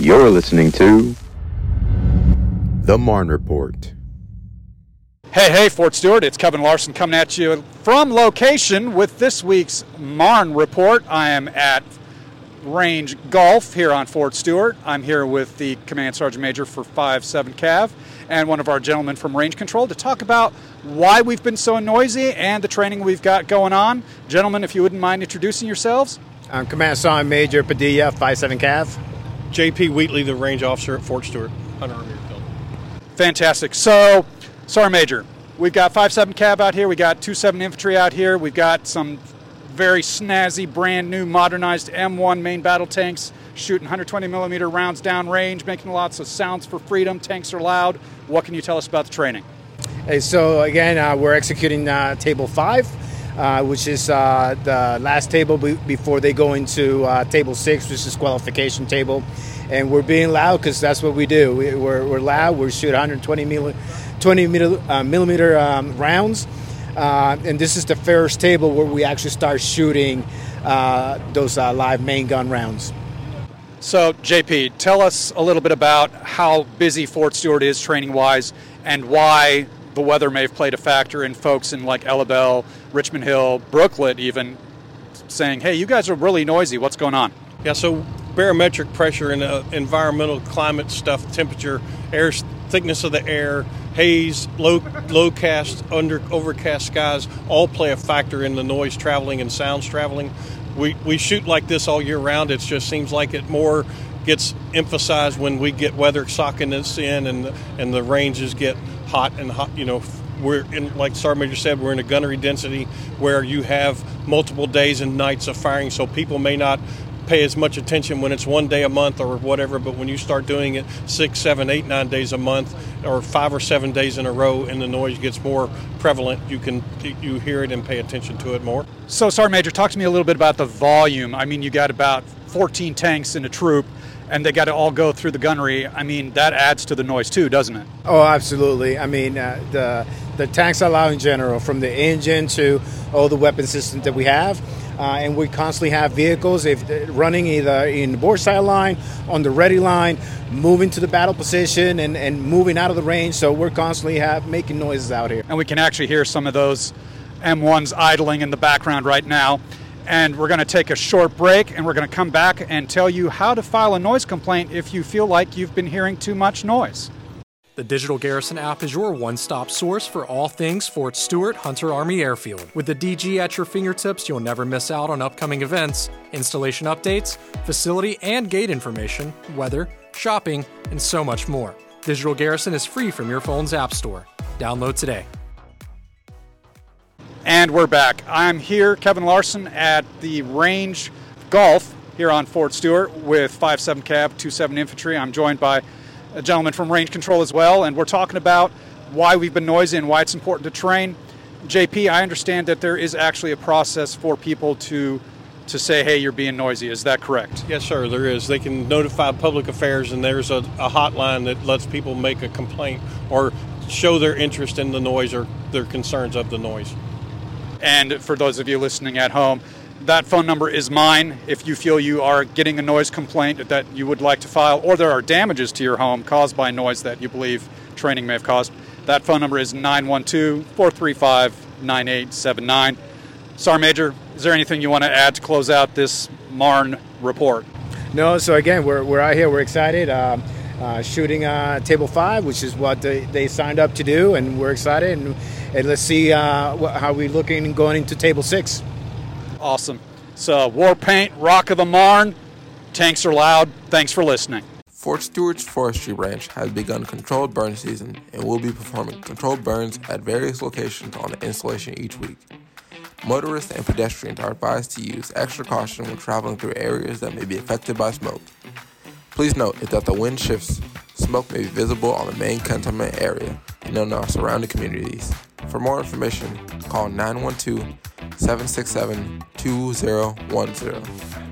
You're listening to The Marne Report. Hey, hey, Fort Stewart, it's Kevin Larson coming at you from location with this week's Marne Report. I am at Range Golf here on Fort Stewart. I'm here with the Command Sergeant Major for 5-7 Cav and one of our gentlemen from Range Control to talk about why we've been so noisy and the training we've got going on. Gentlemen, if you wouldn't mind introducing yourselves. I'm Command Sergeant Major Padilla, 5-7 Cav. JP Wheatley, the range officer at Fort Stewart, Hunter Army Airfield. Fantastic. So, Sergeant Major, we've got 5-7 Cav out here, we got 2-7 Infantry out here, we've got some very snazzy, brand new, modernized M1 main battle tanks shooting 120 millimeter rounds downrange, making lots of sounds for freedom. Tanks are loud. What can you tell us about the training? Hey, so again, uh, we're executing uh, table five. Uh, which is uh, the last table be- before they go into uh, table six, which is qualification table. And we're being loud because that's what we do. We, are we're, we're loud. We shoot 120 mil- 20 mil- uh, millimeter um, rounds. Uh, and this is the first table where we actually start shooting uh, those live main gun rounds. So, JP, tell us a little bit about how busy Fort Stewart is training wise and why the weather may have played a factor in folks in like Ellabelle, Richmond Hill, Brooklet, even saying, "Hey, you guys are really noisy. What's going on?" Yeah, so barometric pressure and uh, environmental climate stuff, temperature, air thickness of the air, haze, low low cast, under overcast skies, all play a factor in the noise traveling and sounds traveling. We we shoot like this all year round. It just seems like it more gets emphasized when we get weather socking us in and and the ranges get hot and hot. You know, we're in like Sergeant Major said, we're in a gunnery density where you have multiple days and nights of firing, so people may not pay as much attention when it's one day a month or whatever, but when you start doing it six, seven, eight, nine days a month, or five or seven days in a row, and the noise gets more prevalent, you can you hear it and pay attention to it more. So, Sergeant Major, talk to me a little bit about the volume. I mean, you got about 14 tanks in a troop and they got to all go through the gunnery. I mean, that adds to the noise too, doesn't it? Oh, absolutely. I mean, uh, the the tanks allow in general, from the engine to all the weapon systems that we have. Uh, and we constantly have vehicles if running either in the boresight line, on the ready line, moving to the battle position, and, and moving out of the range. So we're constantly have, making noises out here. And we can actually hear some of those M1s idling in the background right now and we're going to take a short break and we're going to come back and tell you how to file a noise complaint if you feel like you've been hearing too much noise. The Digital Garrison app is your one stop source for all things Fort Stewart Hunter Army Airfield. With the DG at your fingertips, you'll never miss out on upcoming events, installation updates, facility and gate information, weather, shopping, and so much more. Digital Garrison is free from your phone's App Store. Download today. And we're back. I'm here, Kevin Larson, at the Range Golf here on Fort Stewart with 5-7 Cav, 2-7 Infantry. I'm joined by a gentleman from Range Control as well, and we're talking about why we've been noisy and why it's important to train. JP, I understand that there is actually a process for people to to say, hey, you're being noisy. Is that correct? Yes, sir, there is. They can notify public affairs, and there's a, a hotline that lets people make a complaint or show their interest in the noise or their concerns of the noise. And for those of you listening at home, that phone number is mine. If you feel you are getting a noise complaint that you would like to file, or there are damages to your home caused by noise that you believe training may have caused, that phone number is 912 435 9879. Sergeant Major, is there anything you want to add to close out this Marne report? No, so again, we're, we're out here, we're excited. Uh, uh, shooting uh, table five, which is what they, they signed up to do, and we're excited. And, and let's see uh, how we're looking going into table six. Awesome. So, War Paint, Rock of the Marne, tanks are loud. Thanks for listening. Fort Stewart's Forestry Branch has begun controlled burn season and will be performing controlled burns at various locations on the installation each week. Motorists and pedestrians are advised to use extra caution when traveling through areas that may be affected by smoke. Please note that the wind shifts, smoke may be visible on the main containment area and in our surrounding communities. For more information, call 912 767 2010.